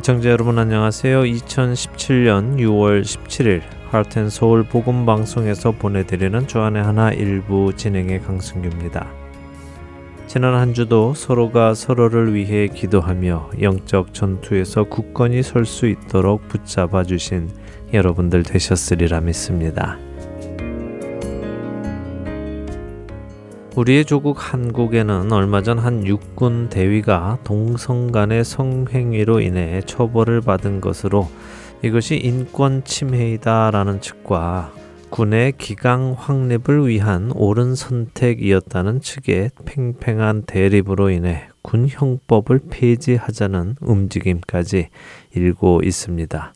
애청자 여러분 안녕하세요. 2017년 6월 17일 하트앤서울 복음방송에서 보내드리는 주안의 하나 일부 진행의 강승규입니다. 지난 한 주도 서로가 서로를 위해 기도하며 영적 전투에서 굳건히 설 수 있도록 붙잡아 주신 여러분들 되셨으리라 믿습니다. 우리의 조국 한국에는 얼마 전 한 육군 대위가 동성 간의 성행위로 인해 처벌을 받은 것으로 이것이 인권 침해이다라는 측과 군의 기강 확립을 위한 옳은 선택이었다는 측의 팽팽한 대립으로 인해 군 형법을 폐지하자는 움직임까지 일고 있습니다.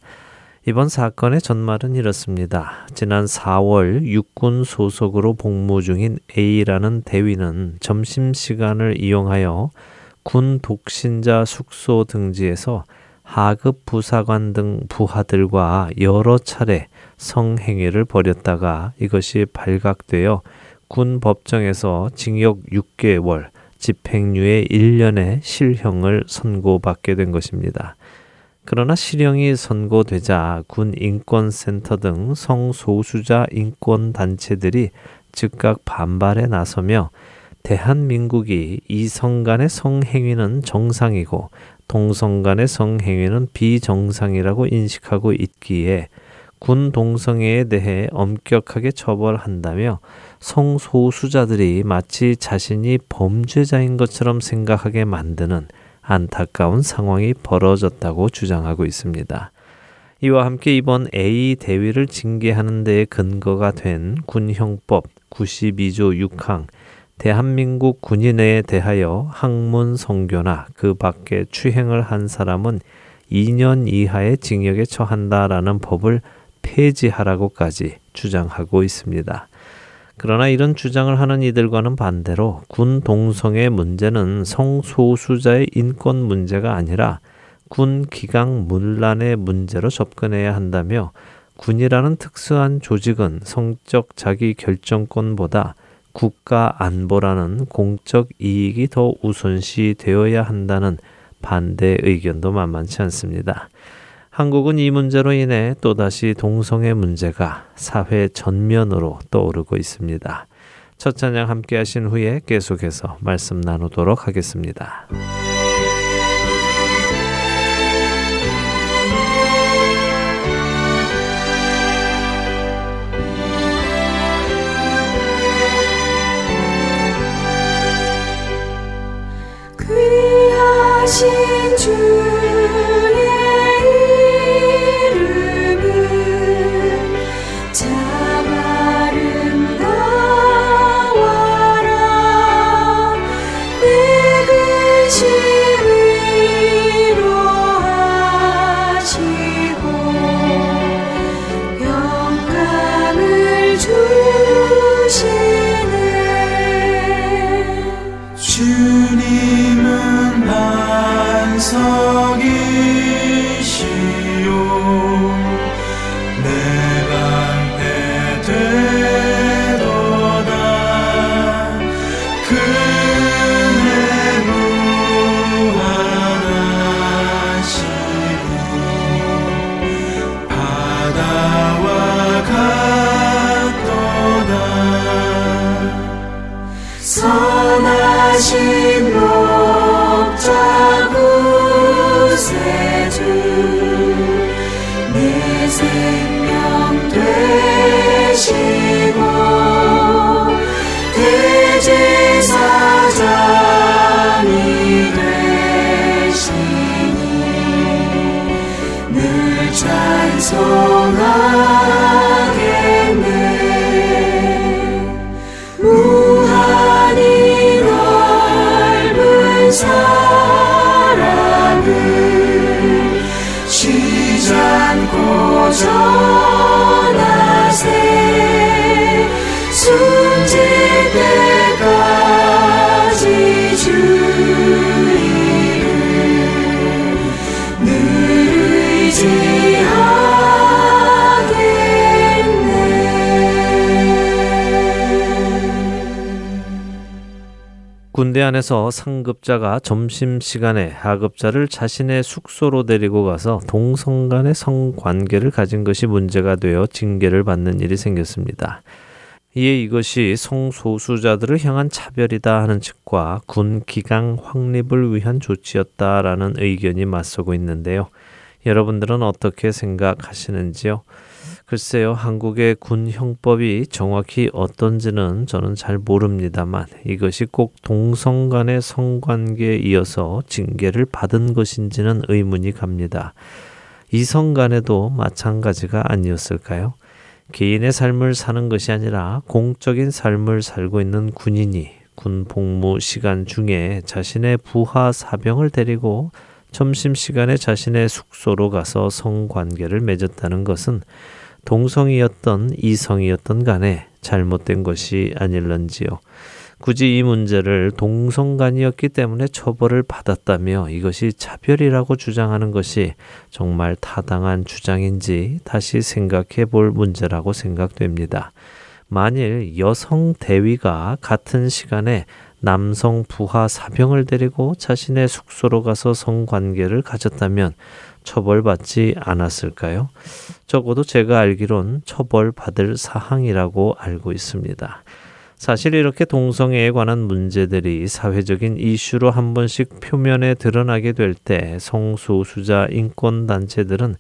이번 사건의 전말은 이렇습니다. 지난 4월 육군 소속으로 복무 중인 A라는 대위는 점심시간을 이용하여 군 독신자 숙소 등지에서 하급 부사관 등 부하들과 여러 차례 성행위를 벌였다가 이것이 발각되어 군 법정에서 징역 6개월, 집행유예 1년의 실형을 선고받게 된 것입니다. 그러나 실형이 선고되자 군 인권센터 등 성소수자 인권 단체들이 즉각 반발에 나서며 대한민국이 이성 간의 성행위는 정상이고 동성 간의 성행위는 비정상이라고 인식하고 있기에 군 동성애에 대해 엄격하게 처벌한다며 성소수자들이 마치 자신이 범죄자인 것처럼 생각하게 만드는 안타까운 상황이 벌어졌다고 주장하고 있습니다. 이와 함께 이번 A 대위를 징계하는 데에 근거가 된 군형법 92조 6항 대한민국 군인에 대하여 학문 성교나 그 밖에 추행을 한 사람은 2년 이하의 징역에 처한다라는 법을 폐지하라고까지 주장하고 있습니다. 그러나 이런 주장을 하는 이들과는 반대로 군 동성애 문제는 성소수자의 인권 문제가 아니라 군 기강 문란의 문제로 접근해야 한다며 군이라는 특수한 조직은 성적 자기 결정권보다 국가 안보라는 공적 이익이 더 우선시 되어야 한다는 반대 의견도 만만치 않습니다. 한국은 이 문제로 인해 또다시 동성애 문제가 사회 전면으로 떠오르고 있습니다. 첫 찬양 함께 하신 후에 계속해서 말씀 나누도록 하겠습니다. 귀하신 Morgen. 군대 안에서 상급자가 점심시간에 하급자를 자신의 숙소로 데리고 가서 동성 간의 성관계를 가진 것이 문제가 되어 징계를 받는 일이 생겼습니다. 이에 이것이 성소수자들을 향한 차별이다 하는 측과 군 기강 확립을 위한 조치였다라는 의견이 맞서고 있는데요. 여러분들은 어떻게 생각하시는지요? 글쎄요, 한국의 군 형법이 정확히 어떤지는 저는 잘 모릅니다만 이것이 꼭 동성 간의 성관계에 이어서 징계를 받은 것인지는 의문이 갑니다. 이성 간에도 마찬가지가 아니었을까요? 개인의 삶을 사는 것이 아니라 공적인 삶을 살고 있는 군인이 군 복무 시간 중에 자신의 부하 사병을 데리고 점심시간에 자신의 숙소로 가서 성관계를 맺었다는 것은 동성이었던 이성이었던 간에 잘못된 것이 아닐런지요. 굳이 이 문제를 동성간이었기 때문에 처벌을 받았다며 이것이 차별이라고 주장하는 것이 정말 타당한 주장인지 다시 생각해 볼 문제라고 생각됩니다. 만일 여성 대위가 같은 시간에 남성 부하 사병을 데리고 자신의 숙소로 가서 성관계를 가졌다면 처벌받지 않았을까요? 적어도 제가 알기론 처벌받을 사항이라고 알고 있습니다. 사실 이렇게 동성애에 관한 문제들이 사회적인 이슈로 한 번씩 표면에 드러나게 될 때 성소수자 인권단체들은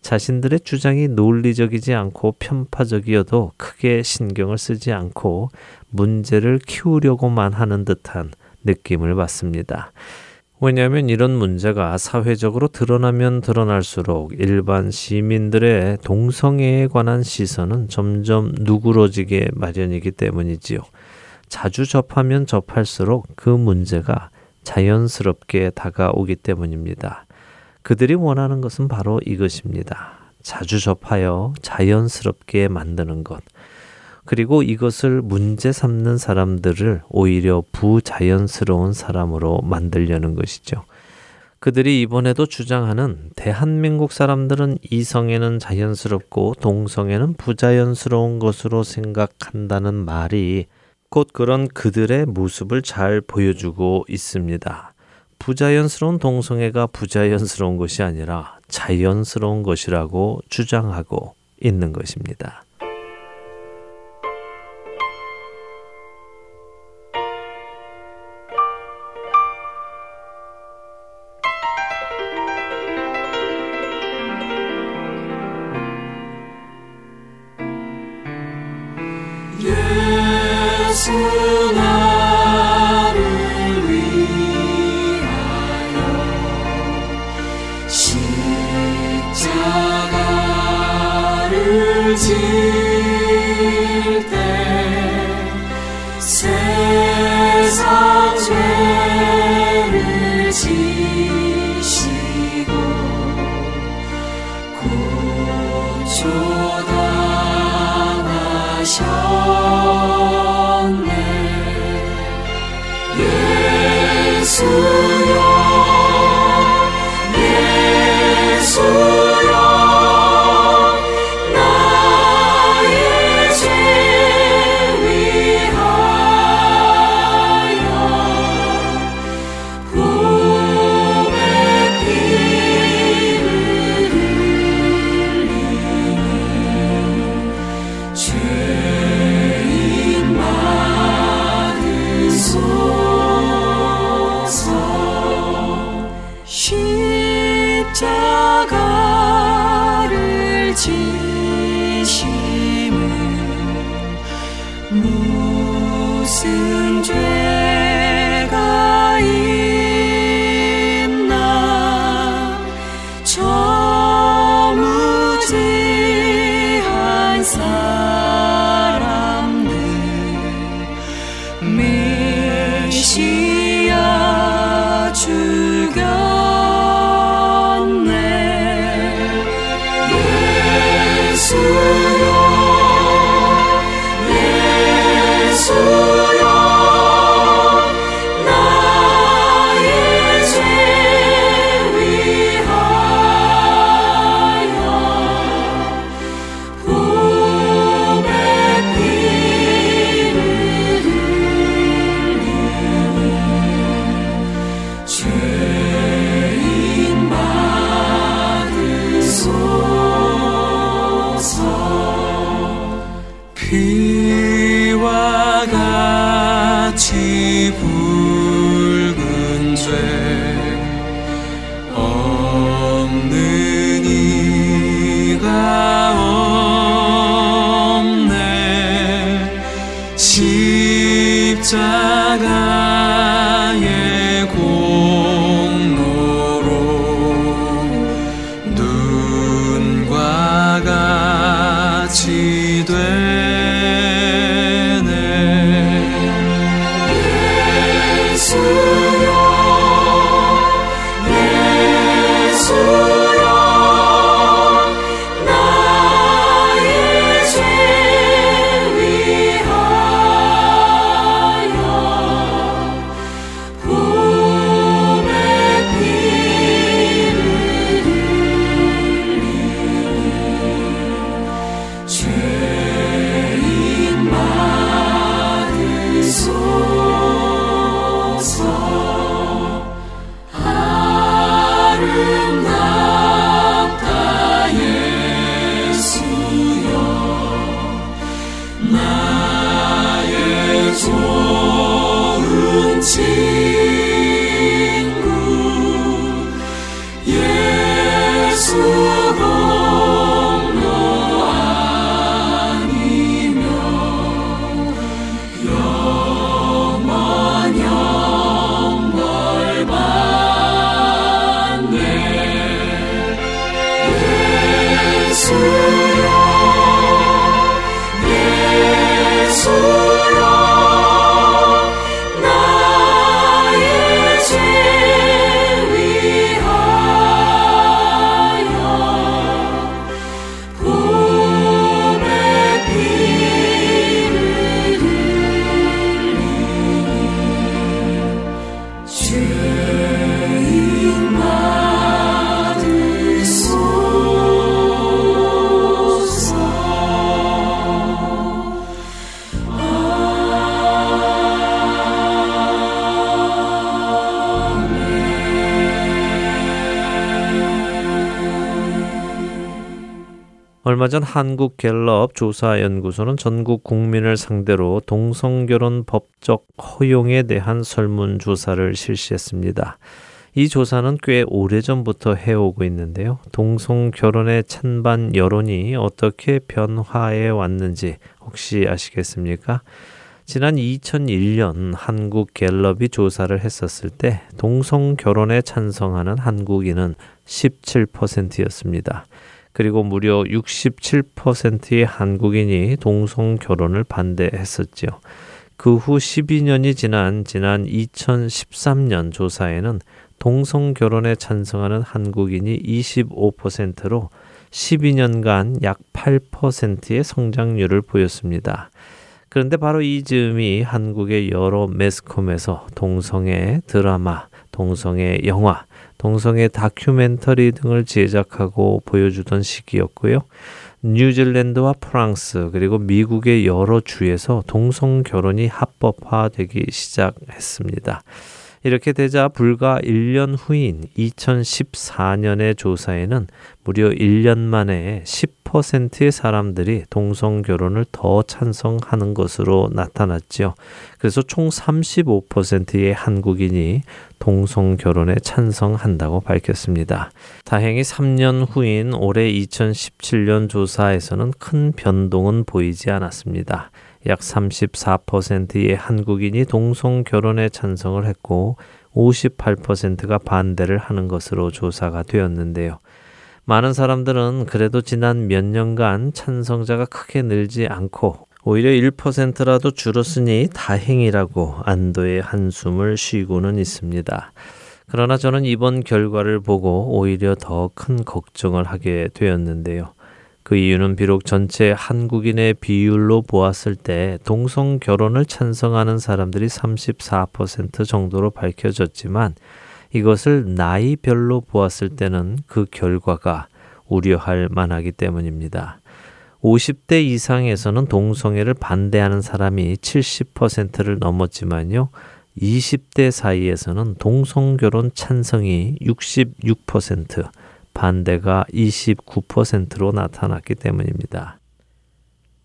자신들의 주장이 논리적이지 않고 편파적이어도 크게 신경을 쓰지 않고 문제를 키우려고만 하는 듯한 느낌을 받습니다. 왜냐하면 이런 문제가 사회적으로 드러나면 드러날수록 일반 시민들의 동성애에 관한 시선은 점점 누그러지게 마련이기 때문이지요. 자주 접하면 접할수록 그 문제가 자연스럽게 다가오기 때문입니다. 그들이 원하는 것은 바로 이것입니다. 자주 접하여 자연스럽게 만드는 것. 그리고 이것을 문제 삼는 사람들을 오히려 부자연스러운 사람으로 만들려는 것이죠. 그들이 이번에도 주장하는 대한민국 사람들은 이성에는 자연스럽고 동성에는 부자연스러운 것으로 생각한다는 말이 곧 그런 그들의 모습을 잘 보여주고 있습니다. 부자연스러운 동성애가 부자연스러운 것이 아니라 자연스러운 것이라고 주장하고 있는 것입니다. 십자가를 지시 얼마 전 한국갤럽 조사연구소는 전국 국민을 상대로 동성결혼 법적 허용에 대한 설문조사를 실시했습니다. 이 조사는 꽤 오래전부터 해오고 있는데요. 동성결혼의 찬반 여론이 어떻게 변화해 왔는지 혹시 아시겠습니까? 지난 2001년 한국 갤럽이 조사를 했었을 때 동성 결혼에 찬성하는 한국인은 17%였습니다. 그리고 무려 67%의 한국인이 동성 결혼을 반대했었지요. 그 후 12년이 지난 지난 2013년 조사에는 동성 결혼에 찬성하는 한국인이 25%로 12년간 약 8%의 성장률을 보였습니다. 그런데 바로 이 즈음이 한국의 여러 매스컴에서 동성애 드라마, 동성애 영화, 동성애 다큐멘터리 등을 제작하고 보여주던 시기였고요. 뉴질랜드와 프랑스 그리고 미국의 여러 주에서 동성 결혼이 합법화되기 시작했습니다. 이렇게 되자 불과 1년 후인 2014년의 조사에는 무려 1년 만에 10%의 사람들이 동성 결혼을 더 찬성하는 것으로 나타났지요. 그래서 총 35%의 한국인이 동성 결혼에 찬성한다고 밝혔습니다. 다행히 3년 후인 올해 2017년 조사에서는 큰 변동은 보이지 않았습니다. 약 34%의 한국인이 동성 결혼에 찬성을 했고 58%가 반대를 하는 것으로 조사가 되었는데요. 많은 사람들은 그래도 지난 몇 년간 찬성자가 크게 늘지 않고 오히려 1%라도 줄었으니 다행이라고 안도의 한숨을 쉬고는 있습니다. 그러나 저는 이번 결과를 보고 오히려 더 큰 걱정을 하게 되었는데요. 그 이유는 비록 전체 한국인의 비율로 보았을 때 동성 결혼을 찬성하는 사람들이 34% 정도로 밝혀졌지만 이것을 나이별로 보았을 때는 그 결과가 우려할 만하기 때문입니다. 50대 이상에서는 동성애를 반대하는 사람이 70%를 넘었지만요. 20대 사이에서는 동성결혼 찬성이 66%, 반대가 29%로 나타났기 때문입니다.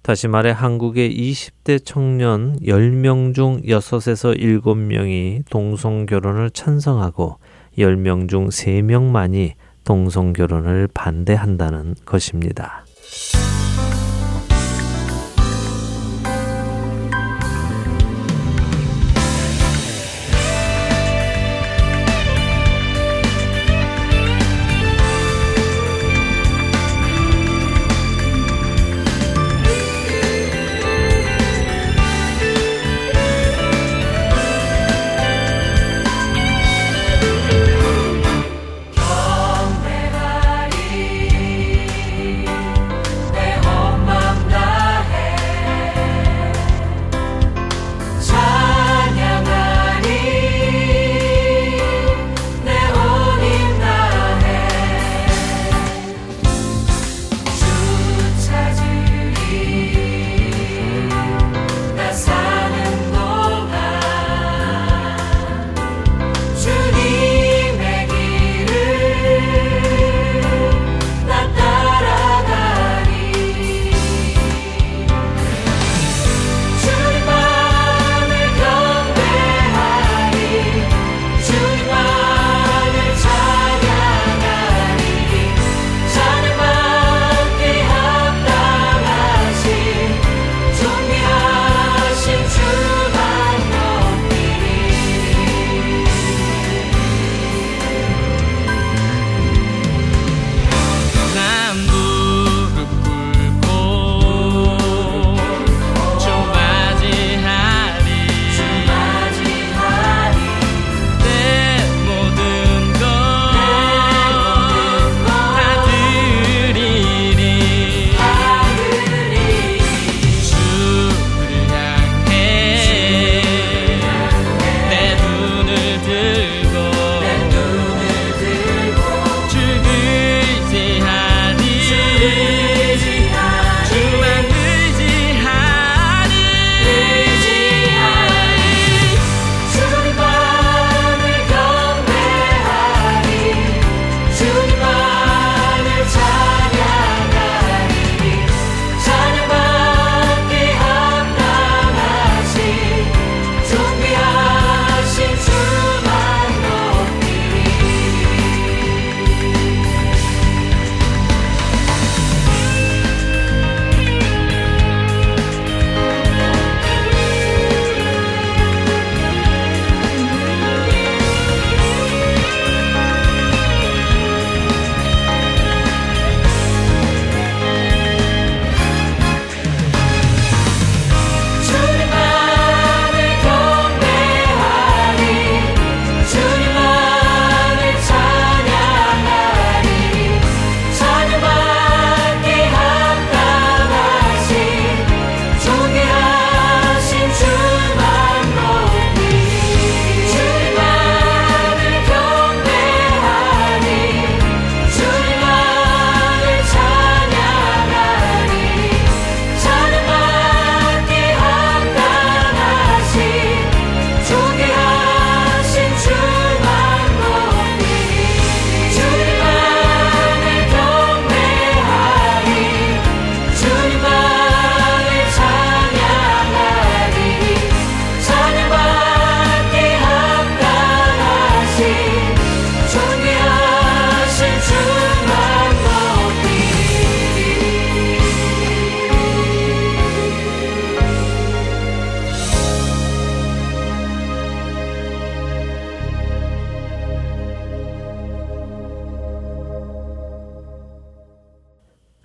다시 말해 한국의 20대 청년 10명 중 6에서 7명이 동성 결혼을 찬성하고 10명 중 3명만이 동성 결혼을 반대한다는 것입니다.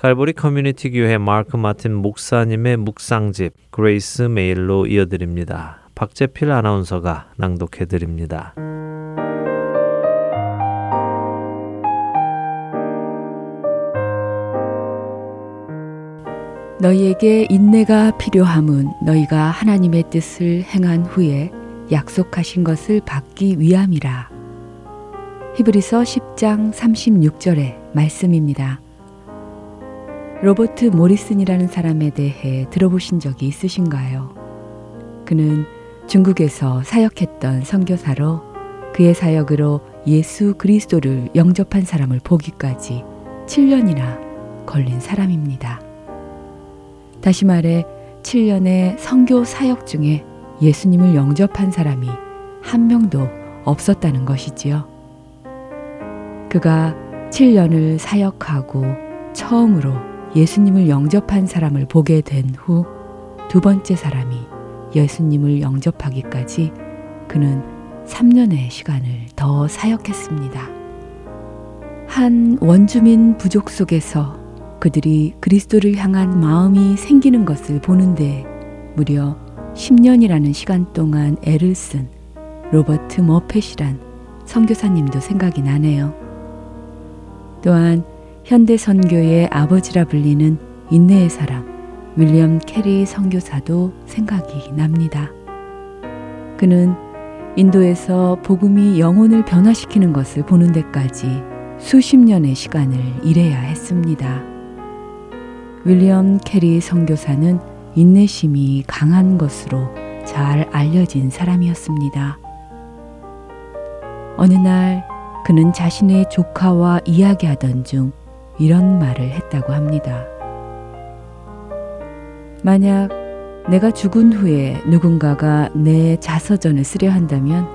갈보리 커뮤니티 교회 마크 마틴 목사님의 묵상집 그레이스 메일로 이어드립니다. 박재필 아나운서가 낭독해 드립니다. 너희에게 인내가 필요함은 너희가 하나님의 뜻을 행한 후에 약속하신 것을 받기 위함이라. 히브리서 10장 36절의 말씀입니다. 로버트 모리슨이라는 사람에 대해 들어보신 적이 있으신가요? 그는 중국에서 사역했던 선교사로 그의 사역으로 예수 그리스도를 영접한 사람을 보기까지 7년이나 걸린 사람입니다. 다시 말해 7년의 성교 사역 중에 예수님을 영접한 사람이 한 명도 없었다는 것이지요. 그가 7년을 사역하고 처음으로 예수님을 영접한 사람을 보게 된 후 두 번째 사람이 예수님을 영접하기까지 그는 3년의 시간을 더 사역했습니다. 한 원주민 부족 속에서 그들이 그리스도를 향한 마음이 생기는 것을 보는데 무려 10년이라는 시간 동안 애를 쓴 로버트 머펫이란 선교사님도 생각이 나네요. 또한 현대 선교의 아버지라 불리는 인내의 사람 윌리엄 캐리 선교사도 생각이 납니다. 그는 인도에서 복음이 영혼을 변화시키는 것을 보는 데까지 수십 년의 시간을 일해야 했습니다. 윌리엄 캐리 선교사는 인내심이 강한 것으로 잘 알려진 사람이었습니다. 어느 날 그는 자신의 조카와 이야기하던 중 이런 말을 했다고 합니다. 만약 내가 죽은 후에 누군가가 내 자서전을 쓰려 한다면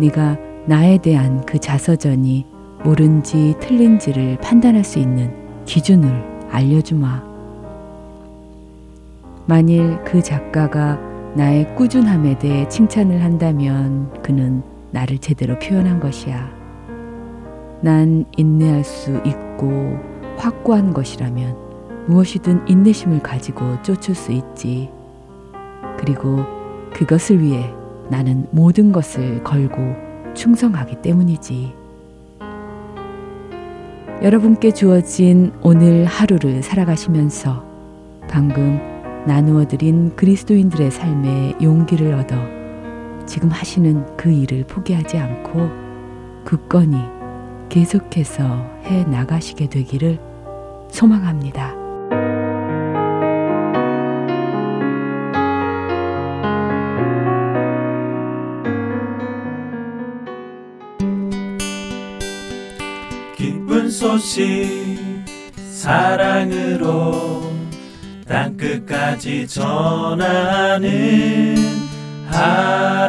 네가 나에 대한 그 자서전이 옳은지 틀린지를 판단할 수 있는 기준을 알려주마. 만일 그 작가가 나의 꾸준함에 대해 칭찬을 한다면 그는 나를 제대로 표현한 것이야. 난 인내할 수 있고 확고한 것이라면 무엇이든 인내심을 가지고 쫓을 수 있지. 그리고 그것을 위해 나는 모든 것을 걸고 충성하기 때문이지. 여러분께 주어진 오늘 하루를 살아가시면서 방금 나누어 드린 그리스도인들의 삶에 용기를 얻어 지금 하시는 그 일을 포기하지 않고 굳건히 계속해서 해 나가시게 되기를 소망합니다. 기쁜 소식 사랑으로 땅끝까지 전하는 하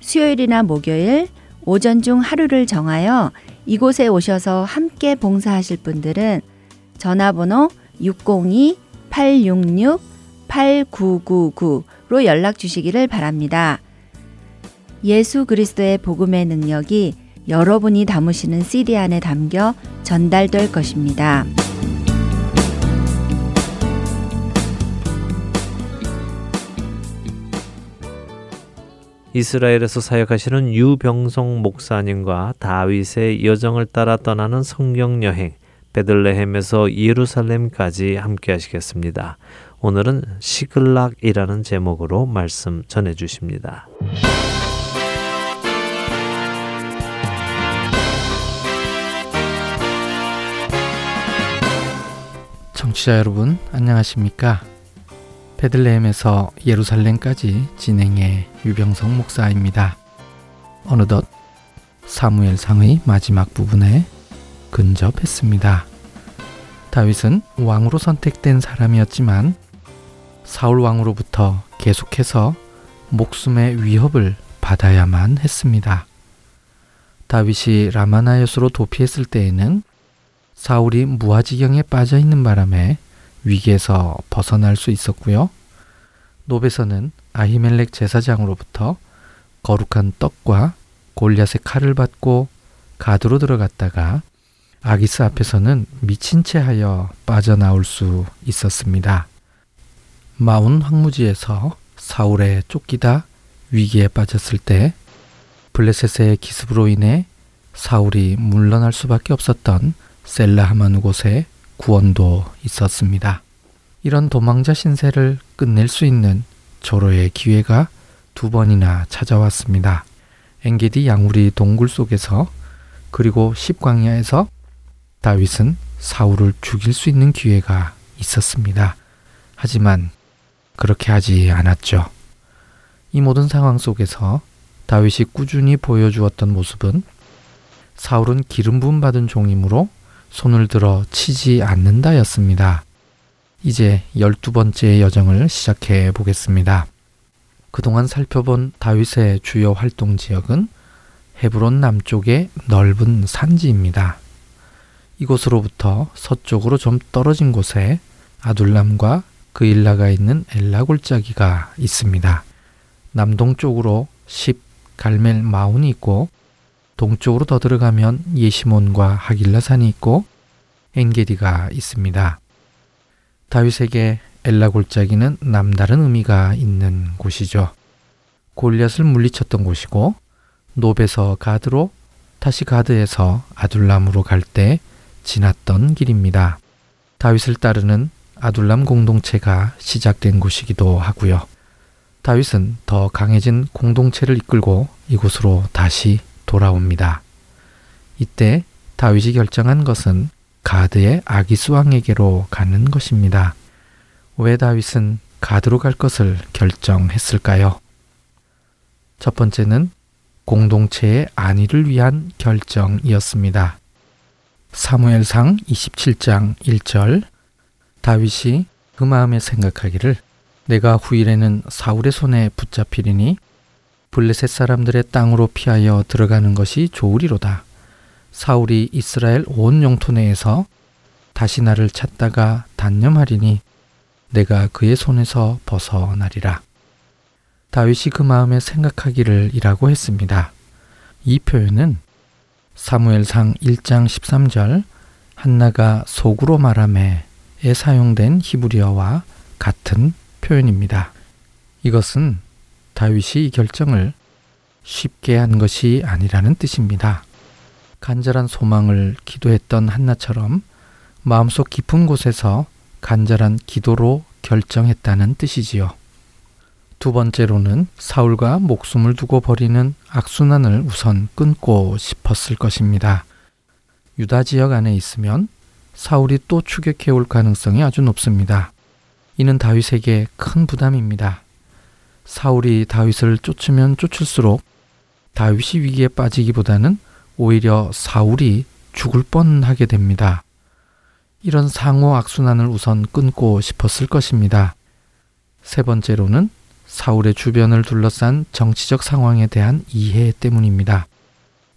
수요일이나 목요일 오전 중 하루를 정하여 이곳에 오셔서 함께 봉사하실 분들은 전화번호 602-866-8999로 연락 주시기를 바랍니다. 예수 그리스도의 복음의 능력이 여러분이 담으시는 CD 안에 담겨 전달될 것입니다. 이스라엘에서 사역하시는 유병성 목사님과 다윗의 여정을 따라 떠나는 성경 여행 베들레헴에서 예루살렘까지 함께 하시겠습니다. 오늘은 시글락이라는 제목으로 말씀 전해 주십니다. 청취자 여러분 안녕하십니까? 베들레헴에서 예루살렘까지 진행해 유병성 목사입니다. 어느덧 사무엘상의 마지막 부분에 근접했습니다. 다윗은 왕으로 선택된 사람이었지만 사울 왕으로부터 계속해서 목숨의 위협을 받아야만 했습니다. 다윗이 라마나요스로 도피했을 때에는 사울이 무아지경에 빠져 있는 바람에 위기에서 벗어날 수 있었고요. 노베서는 아히멜렉 제사장으로부터 거룩한 떡과 골리앗의 칼을 받고 가드로 들어갔다가 아기스 앞에서는 미친 채 하여 빠져나올 수 있었습니다. 마운 황무지에서 사울에 쫓기다 위기에 빠졌을 때 블레셋의 기습으로 인해 사울이 물러날 수밖에 없었던 셀라하만 곳에 구원도 있었습니다. 이런 도망자 신세를 끝낼 수 있는 조로의 기회가 두 번이나 찾아왔습니다. 엔게디 양우리 동굴 속에서 그리고 십광야에서 다윗은 사울을 죽일 수 있는 기회가 있었습니다. 하지만 그렇게 하지 않았죠. 이 모든 상황 속에서 다윗이 꾸준히 보여주었던 모습은 사울은 기름 부음 받은 종이므로 손을 들어 치지 않는다였습니다. 이제 열두 번째 여정을 시작해 보겠습니다. 그동안 살펴본 다윗의 주요 활동 지역은 헤브론 남쪽의 넓은 산지입니다. 이곳으로부터 서쪽으로 좀 떨어진 곳에 아둘람과 그 일라가 있는 엘라 골짜기가 있습니다. 남동쪽으로 10 갈멜 마운이 있고 동쪽으로 더 들어가면 예시몬과 하길라산이 있고 엔게디가 있습니다. 다윗에게 엘라 골짜기는 남다른 의미가 있는 곳이죠. 골리앗을 물리쳤던 곳이고 노베서 가드로 다시 가드에서 아둘람으로 갈 때 지났던 길입니다. 다윗을 따르는 아둘람 공동체가 시작된 곳이기도 하고요. 다윗은 더 강해진 공동체를 이끌고 이곳으로 다시 돌아옵니다. 이때 다윗이 결정한 것은 가드의 아기스 왕에게로 가는 것입니다. 왜 다윗은 가드로 갈 것을 결정했을까요? 첫 번째는 공동체의 안위를 위한 결정이었습니다. 사무엘상 27장 1절 다윗이 그 마음에 생각하기를 내가 후일에는 사울의 손에 붙잡히리니 블레셋 사람들의 땅으로 피하여 들어가는 것이 좋으리로다. 사울이 이스라엘 온 영토 내에서 다시 나를 찾다가 단념하리니 내가 그의 손에서 벗어나리라. 다윗이 그 마음에 생각하기를 이라고 했습니다. 이 표현은 사무엘상 1장 13절 한나가 속으로 말함에 사용된 히브리어와 같은 표현입니다. 이것은 다윗이 이 결정을 쉽게 한 것이 아니라는 뜻입니다. 간절한 소망을 기도했던 한나처럼 마음속 깊은 곳에서 간절한 기도로 결정했다는 뜻이지요. 두 번째로는 사울과 목숨을 두고 버리는 악순환을 우선 끊고 싶었을 것입니다. 유다 지역 안에 있으면 사울이 또 추격해 올 가능성이 아주 높습니다. 이는 다윗에게 큰 부담입니다. 사울이 다윗을 쫓으면 쫓을수록 다윗이 위기에 빠지기보다는 오히려 사울이 죽을 뻔하게 됩니다. 이런 상호 악순환을 우선 끊고 싶었을 것입니다. 세 번째로는 사울의 주변을 둘러싼 정치적 상황에 대한 이해 때문입니다.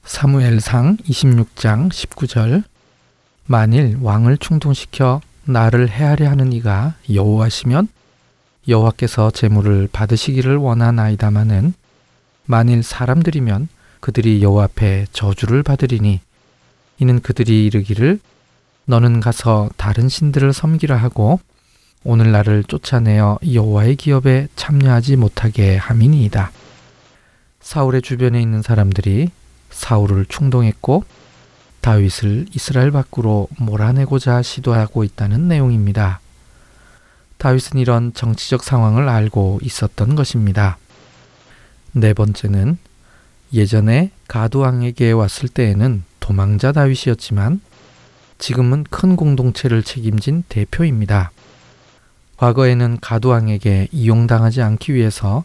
사무엘상 26장 19절 만일 왕을 충동시켜 나를 해하려 하는 이가 여호와시면 여호와께서 제물을 받으시기를 원하나이다마는 만일 사람들이면 그들이 여호와 앞에 저주를 받으리니 이는 그들이 이르기를 너는 가서 다른 신들을 섬기라 하고 오늘 나를 쫓아내어 여호와의 기업에 참여하지 못하게 함이니이다. 사울의 주변에 있는 사람들이 사울을 충동했고 다윗을 이스라엘 밖으로 몰아내고자 시도하고 있다는 내용입니다. 다윗은 이런 정치적 상황을 알고 있었던 것입니다. 네 번째는 예전에 가두왕에게 왔을 때에는 도망자 다윗이었지만 지금은 큰 공동체를 책임진 대표입니다. 과거에는 가두왕에게 이용당하지 않기 위해서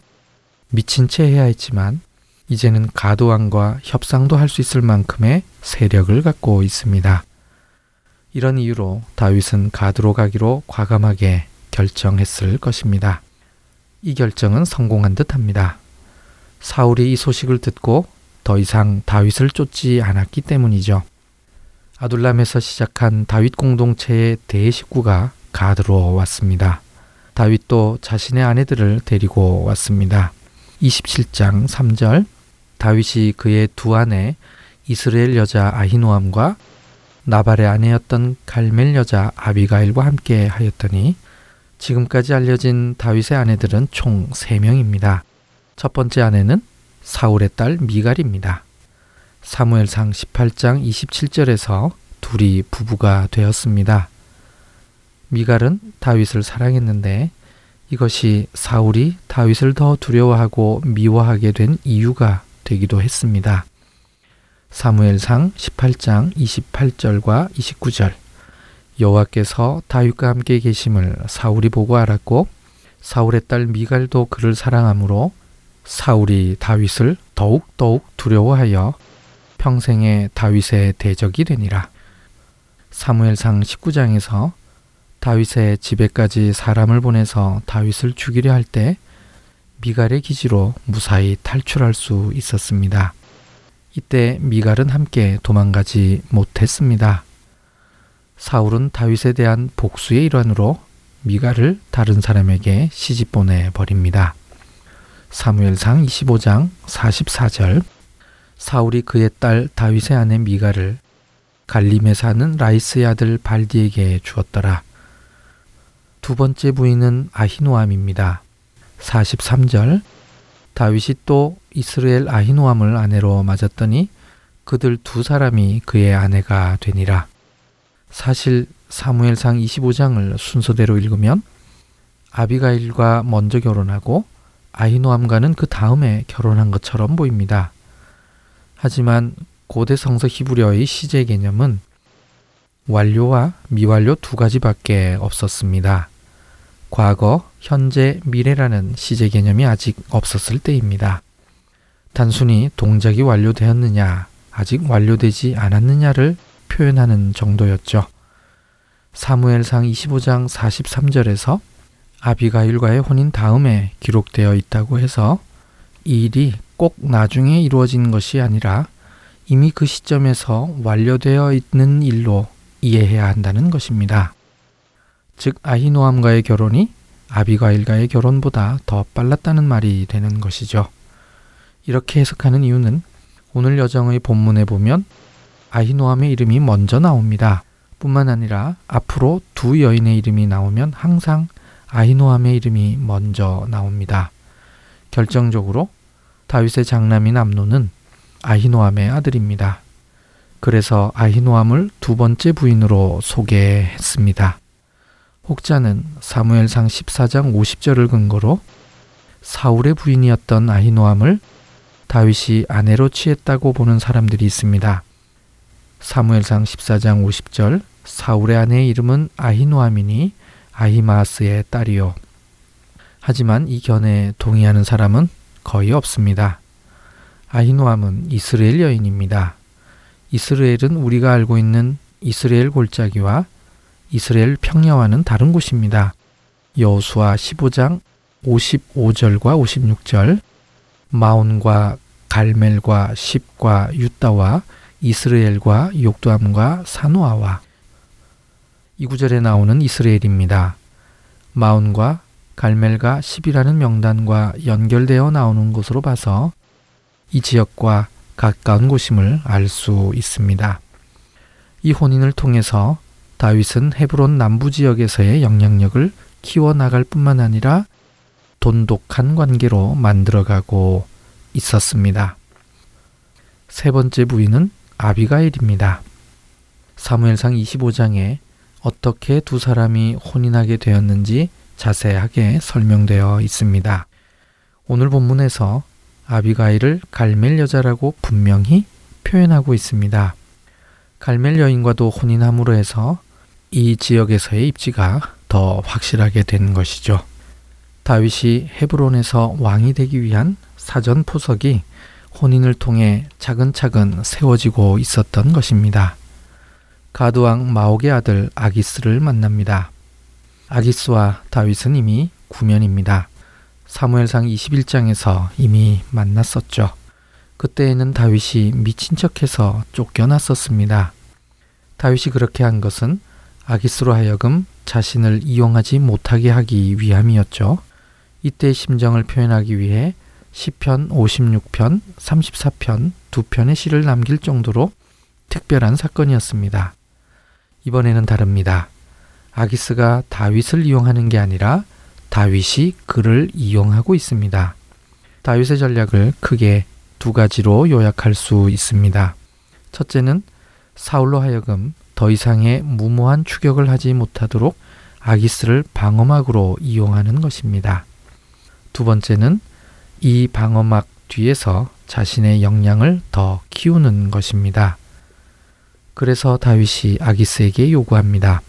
미친 채 해야 했지만 이제는 가도왕과 협상도 할 수 있을 만큼의 세력을 갖고 있습니다. 이런 이유로 다윗은 가드로 가기로 과감하게 결정했을 것입니다. 이 결정은 성공한 듯 합니다. 사울이 이 소식을 듣고 더 이상 다윗을 쫓지 않았기 때문이죠. 아둘람에서 시작한 다윗 공동체의 대식구가 가드로 왔습니다. 다윗도 자신의 아내들을 데리고 왔습니다. 27장 3절 다윗이 그의 두 아내 이스라엘 여자 아히노암과 나발의 아내였던 갈멜 여자 아비가일과 함께 하였더니 지금까지 알려진 다윗의 아내들은 총 3명입니다. 첫 번째 아내는 사울의 딸 미갈입니다. 사무엘상 18장 27절에서 둘이 부부가 되었습니다. 미갈은 다윗을 사랑했는데 이것이 사울이 다윗을 더 두려워하고 미워하게 된 이유가 되기도 했습니다. 사무엘상 18장 28절과 29절 여호와께서 다윗과 함께 계심을 사울이 보고 알았고 사울의 딸 미갈도 그를 사랑하므로 사울이 다윗을 더욱더욱 두려워하여 평생에 다윗의 대적이 되니라. 사무엘상 19장에서 다윗의 집에까지 사람을 보내서 다윗을 죽이려 할 때 미갈의 기지로 무사히 탈출할 수 있었습니다. 이때 미갈은 함께 도망가지 못했습니다. 사울은 다윗에 대한 복수의 일환으로 미갈을 다른 사람에게 시집 보내 버립니다. 사무엘상 25장 44절 사울이 그의 딸 다윗의 아내 미갈을 갈림에 사는 라이스의 아들 발디에게 주었더라. 두 번째 부인은 아히노암입니다. 43절 다윗이 또 이스라엘 아히노암을 아내로 맞았더니 그들 두 사람이 그의 아내가 되니라. 사실 사무엘상 25장을 순서대로 읽으면 아비가일과 먼저 결혼하고 아히노암과는 그 다음에 결혼한 것처럼 보입니다. 하지만 고대 성서 히브리어의 시제 개념은 완료와 미완료 두 가지밖에 없었습니다. 과거, 현재, 미래라는 시제 개념이 아직 없었을 때입니다. 단순히 동작이 완료되었느냐, 아직 완료되지 않았느냐를 표현하는 정도였죠. 사무엘상 25장 43절에서 아비가일과의 혼인 다음에 기록되어 있다고 해서 이 일이 꼭 나중에 이루어진 것이 아니라 이미 그 시점에서 완료되어 있는 일로 이해해야 한다는 것입니다. 즉 아히노암과의 결혼이 아비가일과의 결혼보다 더 빨랐다는 말이 되는 것이죠. 이렇게 해석하는 이유는 오늘 여정의 본문에 보면 아히노암의 이름이 먼저 나옵니다. 뿐만 아니라 앞으로 두 여인의 이름이 나오면 항상 아히노암의 이름이 먼저 나옵니다. 결정적으로 다윗의 장남인 암노는 아히노암의 아들입니다. 그래서 아히노암을 두 번째 부인으로 소개했습니다. 혹자는 사무엘상 14장 50절을 근거로 사울의 부인이었던 아히노암을 다윗이 아내로 취했다고 보는 사람들이 있습니다. 사무엘상 14장 50절 사울의 아내의 이름은 아히노암이니 아히마스의 딸이요. 하지만 이 견해에 동의하는 사람은 거의 없습니다. 아히노암은 이스라엘 여인입니다. 이스라엘은 우리가 알고 있는 이스라엘 골짜기와 이스라엘 평야와는 다른 곳입니다. 여호수아 15장 55절과 56절 마온과 갈멜과 십과 유다와 이스라엘과 욕두암과 사노아와 이 구절에 나오는 이스라엘입니다. 마온과 갈멜과 십이라는 명단과 연결되어 나오는 것으로 봐서 이 지역과 가까운 곳임을 알 수 있습니다. 이 혼인을 통해서 다윗은 헤브론 남부 지역에서의 영향력을 키워나갈 뿐만 아니라 돈독한 관계로 만들어가고 있었습니다. 세 번째 부인은 아비가일입니다. 사무엘상 25장에 어떻게 두 사람이 혼인하게 되었는지 자세하게 설명되어 있습니다. 오늘 본문에서 아비가일을 갈멜 여자라고 분명히 표현하고 있습니다. 갈멜 여인과도 혼인함으로 해서 이 지역에서의 입지가 더 확실하게 된 것이죠. 다윗이 헤브론에서 왕이 되기 위한 사전 포석이 혼인을 통해 차근차근 세워지고 있었던 것입니다. 가드왕 마옥의 아들 아기스를 만납니다. 아기스와 다윗은 이미 구면입니다. 사무엘상 21장에서 이미 만났었죠. 그때에는 다윗이 미친 척해서 쫓겨났었습니다. 다윗이 그렇게 한 것은 아기스로 하여금 자신을 이용하지 못하게 하기 위함이었죠. 이때 심정을 표현하기 위해 시편 56편, 34편 두 편의 시를 남길 정도로 특별한 사건이었습니다. 이번에는 다릅니다. 아기스가 다윗을 이용하는 게 아니라 다윗이 그를 이용하고 있습니다. 다윗의 전략을 크게 두 가지로 요약할 수 있습니다. 첫째는 사울로 하여금 더 이상의 무모한 추격을 하지 못하도록 아기스를 방어막으로 이용하는 것입니다. 두 번째는 이 방어막 뒤에서 자신의 역량을 더 키우는 것입니다. 그래서 다윗이 아기스에게 요구합니다.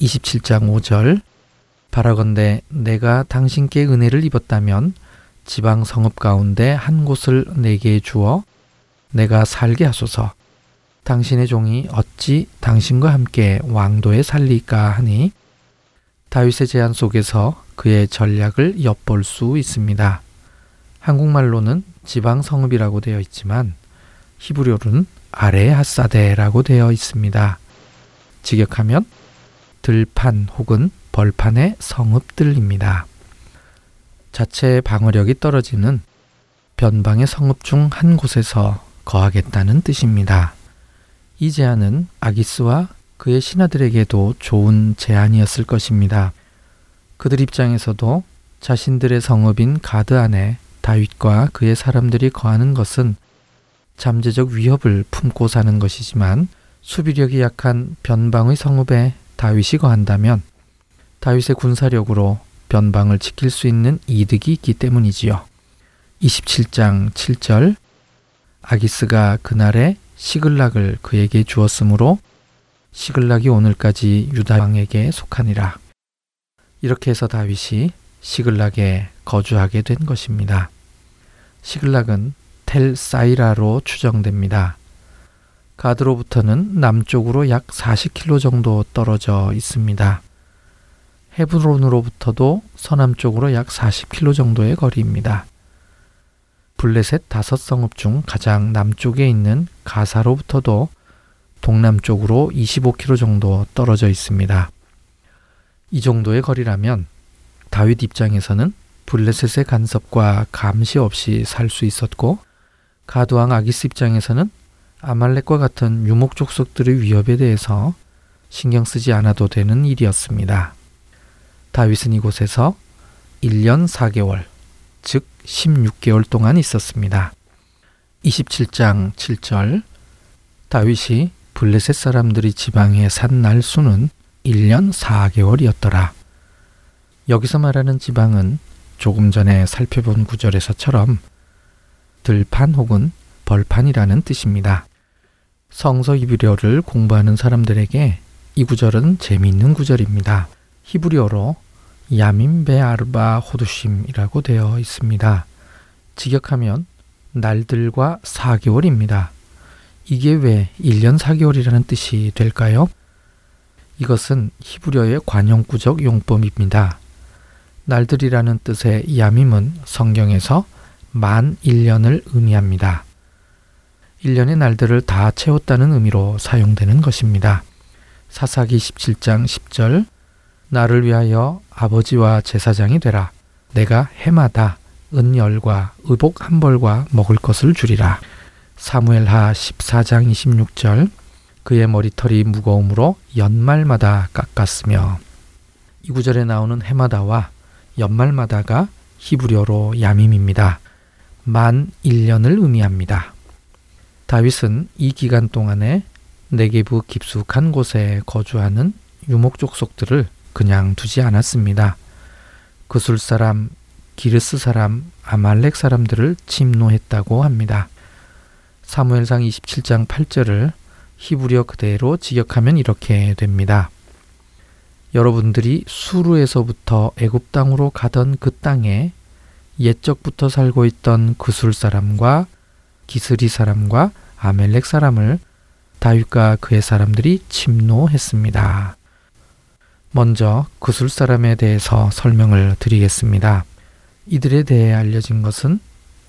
27장 5절 바라건대 내가 당신께 은혜를 입었다면 지방 성읍 가운데 한 곳을 내게 주어 내가 살게 하소서. 당신의 종이 어찌 당신과 함께 왕도에 살리까 하니 다윗의 제안 속에서 그의 전략을 엿볼 수 있습니다. 한국말로는 지방 성읍이라고 되어 있지만 히브리어로는 아래 핫사데라고 되어 있습니다. 직역하면 들판 혹은 벌판의 성읍들입니다. 자체의 방어력이 떨어지는 변방의 성읍 중 한 곳에서 거하겠다는 뜻입니다. 이 제안은 아기스와 그의 신하들에게도 좋은 제안이었을 것입니다. 그들 입장에서도 자신들의 성읍인 가드 안에 다윗과 그의 사람들이 거하는 것은 잠재적 위협을 품고 사는 것이지만 수비력이 약한 변방의 성읍에 다윗이 거한다면 다윗의 군사력으로 변방을 지킬 수 있는 이득이 있기 때문이지요. 27장 7절 아기스가 그날에 시글락을 그에게 주었으므로 시글락이 오늘까지 유다 왕에게 속하니라. 이렇게 해서 다윗이 시글락에 거주하게 된 것입니다. 시글락은 텔 사이라로 추정됩니다. 가드로부터는 남쪽으로 약 40km 정도 떨어져 있습니다. 헤브론으로부터도 서남쪽으로 약 40km 정도의 거리입니다. 블레셋 다섯 성읍 중 가장 남쪽에 있는 가사로부터도 동남쪽으로 25km 정도 떨어져 있습니다. 이 정도의 거리라면 다윗 입장에서는 블레셋의 간섭과 감시 없이 살 수 있었고 가두왕 아기스 입장에서는 아말렉과 같은 유목 족속들의 위협에 대해서 신경 쓰지 않아도 되는 일이었습니다. 다윗은 이곳에서 1년 4개월, 즉 16개월 동안 있었습니다. 27장 7절 다윗이 블레셋 사람들이 지방에 산 날수는 1년 4개월이었더라. 여기서 말하는 지방은 조금 전에 살펴본 구절에서처럼 들판 혹은 벌판이라는 뜻입니다. 성서 히브리어를 공부하는 사람들에게 이 구절은 재미있는 구절입니다. 히브리어로 야민 베 아르바 호두심이라고 되어 있습니다. 직역하면 날들과 4개월입니다. 이게 왜 1년 4개월이라는 뜻이 될까요? 이것은 히브리어의 관용구적 용법입니다. 날들이라는 뜻의 야밈은 성경에서 만 1년을 의미합니다. 1년의 날들을 다 채웠다는 의미로 사용되는 것입니다. 사사기 17장 10절 나를 위하여 아버지와 제사장이 되라. 내가 해마다 은열과 의복 한 벌과 먹을 것을 주리라. 사무엘하 14장 26절 그의 머리털이 무거움으로 연말마다 깎았으며 이 구절에 나오는 해마다와 연말마다가 히브리어로 야밈입니다. 만 1년을 의미합니다. 다윗은 이 기간 동안에 네게부 깊숙한 곳에 거주하는 유목 족 속들을 그냥 두지 않았습니다. 그술 사람, 기르스 사람, 아말렉 사람들을 침노했다고 합니다. 사무엘상 27장 8절을 히브리어 그대로 직역하면 이렇게 됩니다. 여러분들이 수루에서부터 애굽 땅으로 가던 그 땅에 옛적부터 살고 있던 그술 사람과 기스리 사람과 아멜렉 사람을 다윗과 그의 사람들이 침노했습니다. 먼저 구술 사람에 대해서 설명을 드리겠습니다. 이들에 대해 알려진 것은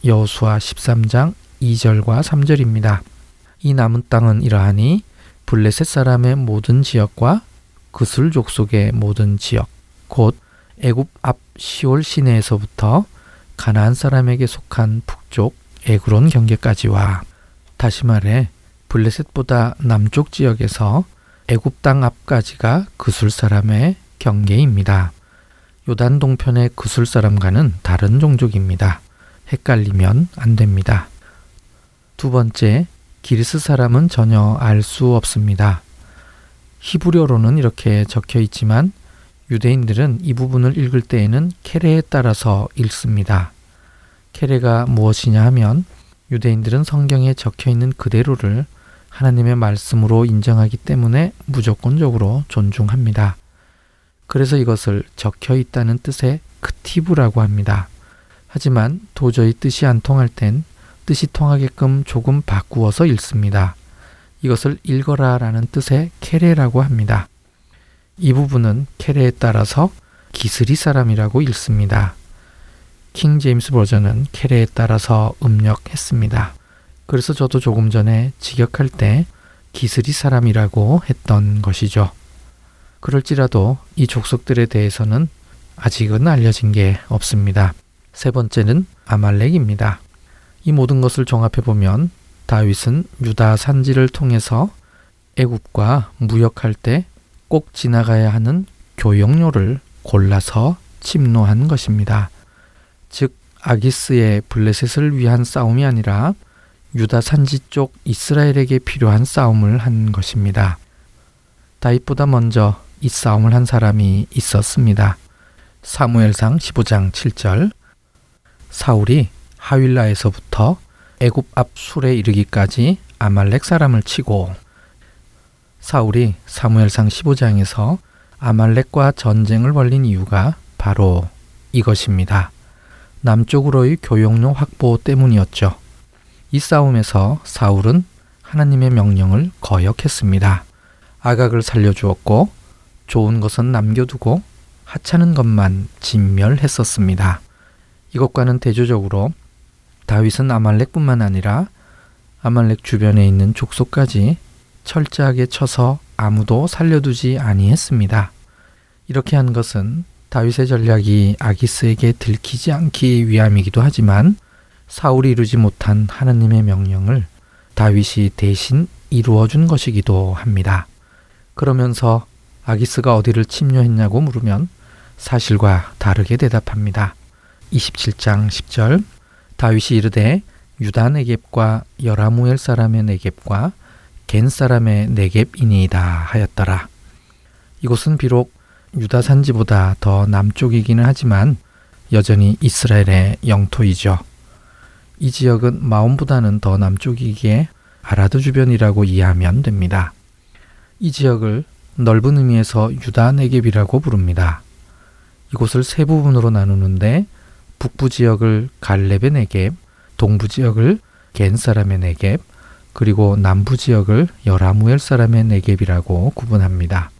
여호수아 13장 2절과 3절입니다. 이 남은 땅은 이러하니 블레셋 사람의 모든 지역과 그술 족속의 모든 지역 곧 애굽 앞 시올 시내에서부터 가나안 사람에게 속한 북쪽 에그론 경계까지와 다시 말해 블레셋보다 남쪽 지역에서 애굽 땅 앞까지가 그술 사람의 경계입니다. 요단 동편의 그술 사람과는 다른 종족입니다. 헷갈리면 안 됩니다. 두 번째, 기리스 사람은 전혀 알 수 없습니다. 히브리어로는 이렇게 적혀 있지만 유대인들은 이 부분을 읽을 때에는 케레에 따라서 읽습니다. 케레가 무엇이냐 하면 유대인들은 성경에 적혀 있는 그대로를 하나님의 말씀으로 인정하기 때문에 무조건적으로 존중합니다. 그래서 이것을 적혀 있다는 뜻의 크티브라고 합니다. 하지만 도저히 뜻이 안 통할 땐 뜻이 통하게끔 조금 바꾸어서 읽습니다. 이것을 읽어라 라는 뜻의 케레라고 합니다. 이 부분은 케레에 따라서 기스리 사람이라고 읽습니다. 킹 제임스 버전은 케레에 따라서 음력했습니다. 그래서 저도 조금 전에 직역할 때 기스리 사람이라고 했던 것이죠. 그럴지라도 이 족속들에 대해서는 아직은 알려진 게 없습니다. 세 번째는 아말렉입니다. 이 모든 것을 종합해 보면 다윗은 유다 산지를 통해서 애굽과 무역할 때 꼭 지나가야 하는 교역로를 골라서 침노한 것입니다. 즉 아기스의 블레셋을 위한 싸움이 아니라 유다 산지 쪽 이스라엘에게 필요한 싸움을 한 것입니다. 다윗보다 먼저 이 싸움을 한 사람이 있었습니다. 사무엘상 15장 7절 사울이 하윌라에서부터 애굽 앞 술에 이르기까지 아말렉 사람을 치고 사울이 사무엘상 15장에서 아말렉과 전쟁을 벌린 이유가 바로 이것입니다. 남쪽으로의 교역로 확보 때문이었죠. 이 싸움에서 사울은 하나님의 명령을 거역했습니다. 아각을 살려주었고 좋은 것은 남겨두고 하찮은 것만 진멸했었습니다. 이것과는 대조적으로 다윗은 아말렉뿐만 아니라 아말렉 주변에 있는 족속까지 철저하게 쳐서 아무도 살려두지 아니했습니다. 이렇게 한 것은 다윗의 전략이 아기스에게 들키지 않기 위함이기도 하지만 사울이 이루지 못한 하나님의 명령을 다윗이 대신 이루어 준 것이기도 합니다. 그러면서 아기스가 어디를 침뇨했냐고 물으면 사실과 다르게 대답합니다. 27장 10절 다윗이 이르되 유다 네겝과 여라무엘 사람의 네겝과 겐 사람의 네겝이니이다 하였더라. 이곳은 비록 유다 산지보다 더 남쪽이기는 하지만 여전히 이스라엘의 영토이죠. 이 지역은 마온보다는 더 남쪽이기에 아라드 주변이라고 이해하면 됩니다. 이 지역을 넓은 의미에서 유다 네겝이라고 부릅니다. 이곳을 세 부분으로 나누는데 북부 지역을 갈렙의 네겝, 동부 지역을 겐 사람의 네겝, 그리고 남부 지역을 여라무엘 사람의 네겝이라고 구분합니다.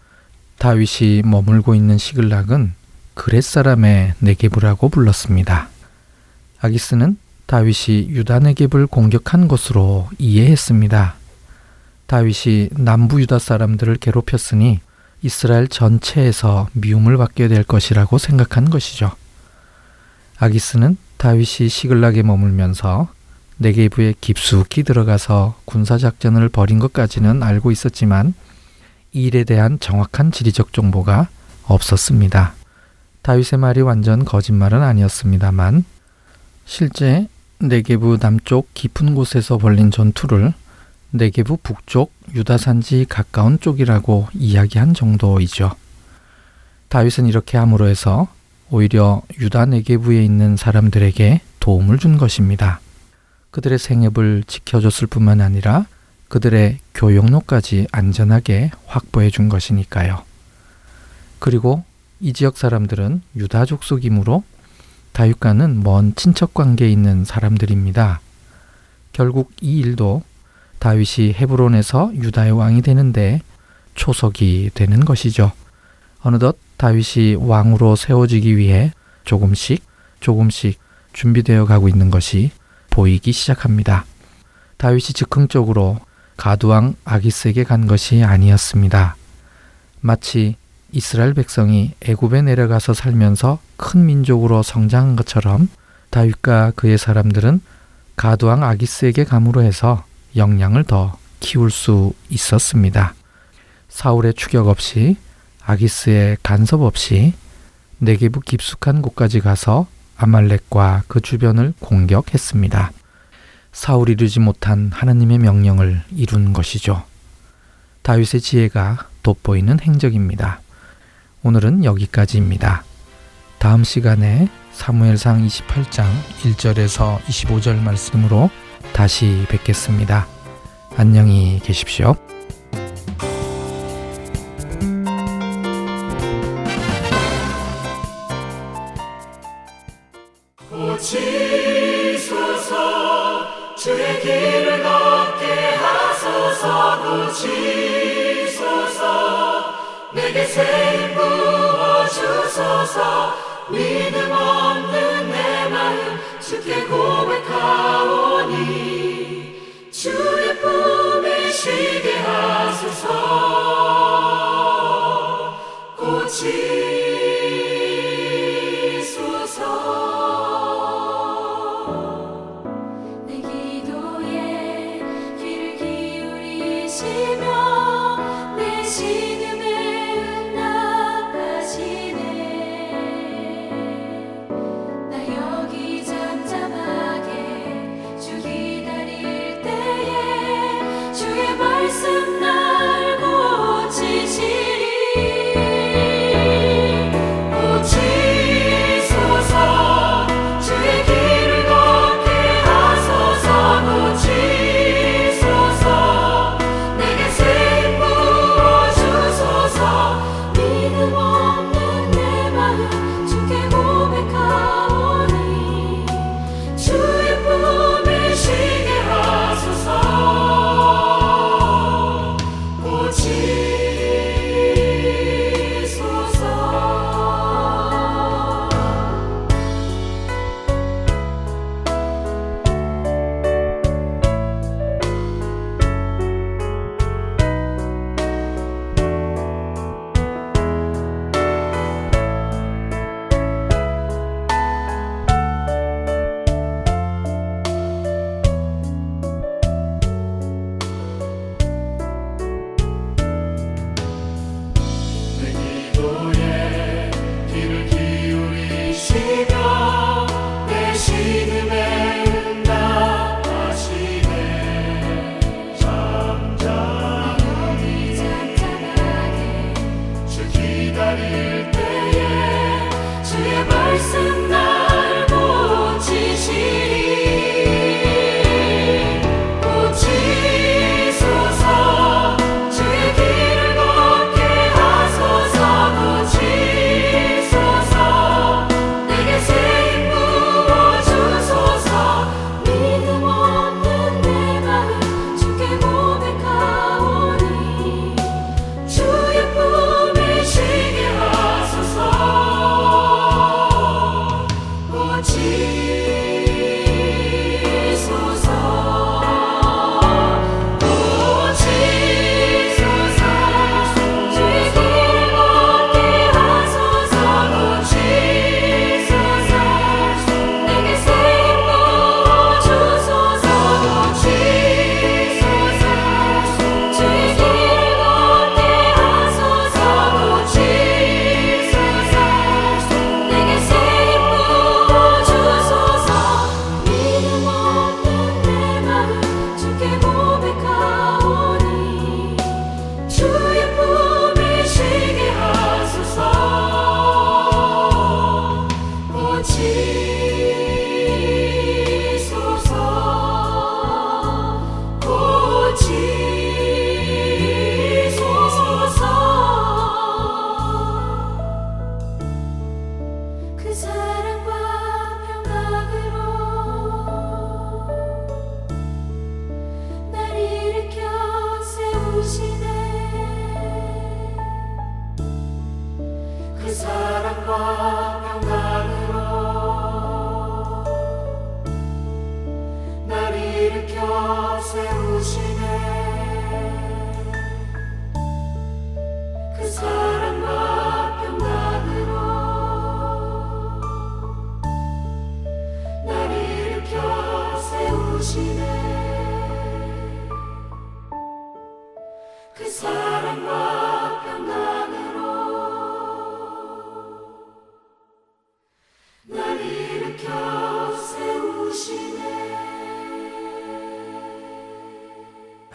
다윗이 머물고 있는 시글락은 그렛 사람의 네겝이라고 불렀습니다. 아기스는 다윗이 유다 네겝을 공격한 것으로 이해했습니다. 다윗이 남부 유다 사람들을 괴롭혔으니 이스라엘 전체에서 미움을 받게 될 것이라고 생각한 것이죠. 아기스는 다윗이 시글락에 머물면서 네게부에 깊숙이 들어가서 군사 작전을 벌인 것까지는 알고 있었지만 이 일에 대한 정확한 지리적 정보가 없었습니다. 다윗의 말이 완전 거짓말은 아니었습니다만 실제 네게부 남쪽 깊은 곳에서 벌린 전투를 네게부 북쪽 유다산지 가까운 쪽이라고 이야기한 정도이죠. 다윗은 이렇게 함으로 해서 오히려 유다 네게부에 있는 사람들에게 도움을 준 것입니다. 그들의 생업을 지켜줬을 뿐만 아니라 그들의 교역로까지 안전하게 확보해 준 것이니까요. 그리고 이 지역 사람들은 유다 족 속이므로 다윗과는 먼 친척 관계에 있는 사람들입니다. 결국 이 일도 다윗이 헤브론에서 유다의 왕이 되는데 초석이 되는 것이죠. 어느덧 다윗이 왕으로 세워지기 위해 조금씩 조금씩 준비되어 가고 있는 것이 보이기 시작합니다. 다윗이 즉흥적으로 가두왕 아기스에게 간 것이 아니었습니다. 마치 이스라엘 백성이 애굽에 내려가서 살면서 큰 민족으로 성장한 것처럼 다윗과 그의 사람들은 가두왕 아기스에게 감으로 해서 역량을 더 키울 수 있었습니다. 사울의 추격 없이 아기스의 간섭 없이 내게부 깊숙한 곳까지 가서 아말렉과 그 주변을 공격했습니다. 사울이 이루지 못한 하나님의 명령을 이룬 것이죠. 다윗의 지혜가 돋보이는 행적입니다. 오늘은 여기까지입니다. 다음 시간에 사무엘상 28장 1절에서 25절 말씀으로 다시 뵙겠습니다. 안녕히 계십시오. 새 부어주소서. 믿음 없는 내 마음 주께 고백하오니 주의 품에 쉬게 하소서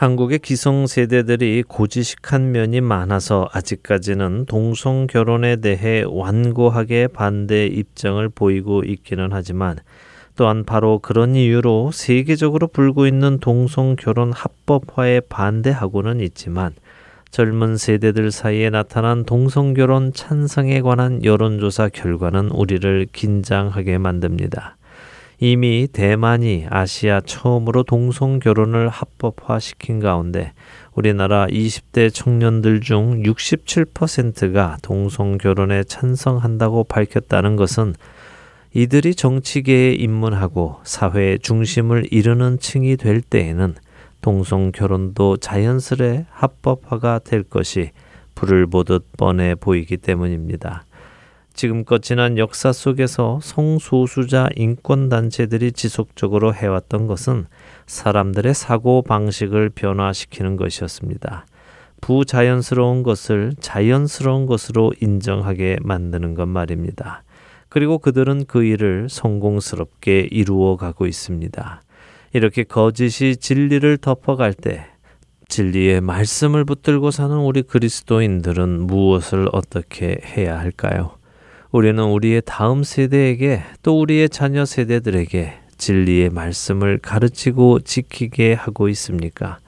한국의 기성 세대들이 고지식한 면이 많아서 아직까지는 동성 결혼에 대해 완고하게 반대 입장을 보이고 있기는 하지만 또한 바로 그런 이유로 세계적으로 불고 있는 동성 결혼 합법화에 반대하고는 있지만 젊은 세대들 사이에 나타난 동성 결혼 찬성에 관한 여론조사 결과는 우리를 긴장하게 만듭니다. 이미 대만이 아시아 처음으로 동성 결혼을 합법화시킨 가운데 우리나라 20대 청년들 중 67%가 동성 결혼에 찬성한다고 밝혔다는 것은 이들이 정치계에 입문하고 사회의 중심을 이루는 층이 될 때에는 동성 결혼도 자연스레 합법화가 될 것이 불을 보듯 뻔해 보이기 때문입니다. 지금껏 지난 역사 속에서 성소수자 인권단체들이 지속적으로 해왔던 것은 사람들의 사고 방식을 변화시키는 것이었습니다. 부자연스러운 것을 자연스러운 것으로 인정하게 만드는 것 말입니다. 그리고 그들은 그 일을 성공스럽게 이루어 가고 있습니다. 이렇게 거짓이 진리를 덮어갈 때 진리의 말씀을 붙들고 사는 우리 그리스도인들은 무엇을 어떻게 해야 할까요? 우리는 우리의 다음 세대에게 또 우리의 자녀 세대들에게 진리의 말씀을 가르치고 지키게 하고 있습니까?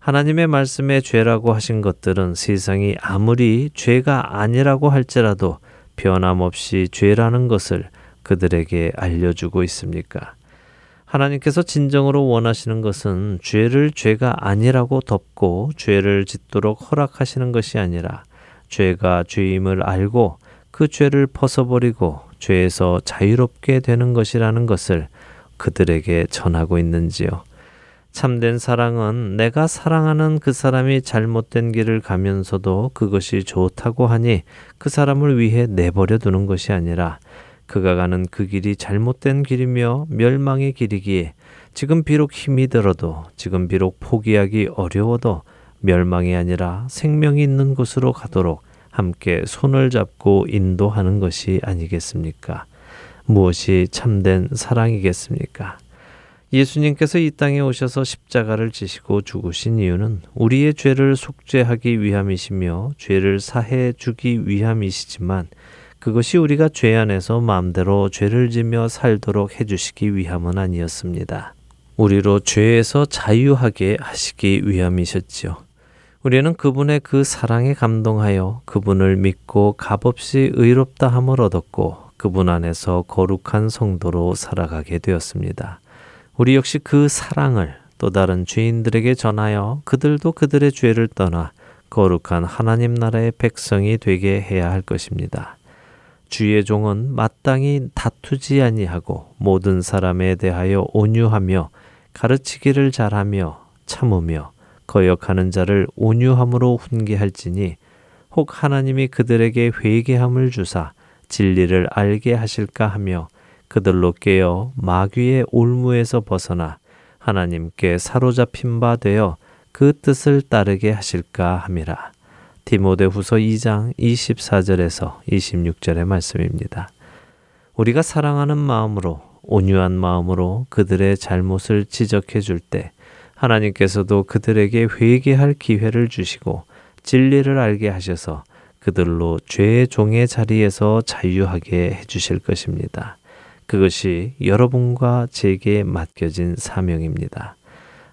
하나님의 말씀에 죄라고 하신 것들은 세상이 아무리 죄가 아니라고 할지라도 변함없이 죄라는 것을 그들에게 알려주고 있습니까? 하나님께서 진정으로 원하시는 것은 죄를 죄가 아니라고 덮고 죄를 짓도록 허락하시는 것이 아니라 죄가 죄임을 알고 그 죄를 벗어버리고 죄에서 자유롭게 되는 것이라는 것을 그들에게 전하고 있는지요. 참된 사랑은 내가 사랑하는 그 사람이 잘못된 길을 가면서도 그것이 좋다고 하니 그 사람을 위해 내버려 두는 것이 아니라 그가 가는 그 길이 잘못된 길이며 멸망의 길이기에 지금 비록 힘이 들어도 지금 비록 포기하기 어려워도 멸망이 아니라 생명이 있는 곳으로 가도록 함께 손을 잡고 인도하는 것이 아니겠습니까? 무엇이 참된 사랑이겠습니까? 예수님께서 이 땅에 오셔서 십자가를 지시고 죽으신 이유는 우리의 죄를 속죄하기 위함이시며 죄를 사해 주기 위함이시지만 그것이 우리가 죄 안에서 마음대로 죄를 지며 살도록 해주시기 위함은 아니었습니다. 우리로 죄에서 자유하게 하시기 위함이셨지요. 우리는 그분의 그 사랑에 감동하여 그분을 믿고 값없이 의롭다 함을 얻었고 그분 안에서 거룩한 성도로 살아가게 되었습니다. 우리 역시 그 사랑을 또 다른 죄인들에게 전하여 그들도 그들의 죄를 떠나 거룩한 하나님 나라의 백성이 되게 해야 할 것입니다. 주의 종은 마땅히 다투지 아니하고 모든 사람에 대하여 온유하며 가르치기를 잘하며 참으며 거역하는 자를 온유함으로 훈계할지니 혹 하나님이 그들에게 회개함을 주사 진리를 알게 하실까 하며 그들로 깨어 마귀의 올무에서 벗어나 하나님께 사로잡힌 바 되어 그 뜻을 따르게 하실까 함이라. 디모데후서 2장 24절에서 26절의 말씀입니다. 우리가 사랑하는 마음으로 온유한 마음으로 그들의 잘못을 지적해 줄 때 하나님께서도 그들에게 회개할 기회를 주시고 진리를 알게 하셔서 그들로 죄의 종의 자리에서 자유하게 해 주실 것입니다. 그것이 여러분과 제게 맡겨진 사명입니다.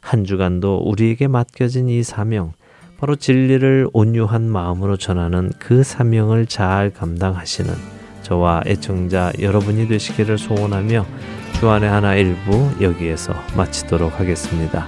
한 주간도 우리에게 맡겨진 이 사명, 바로 진리를 온유한 마음으로 전하는 그 사명을 잘 감당하시는 저와 애청자 여러분이 되시기를 소원하며 주안의 하나 일부 여기에서 마치도록 하겠습니다.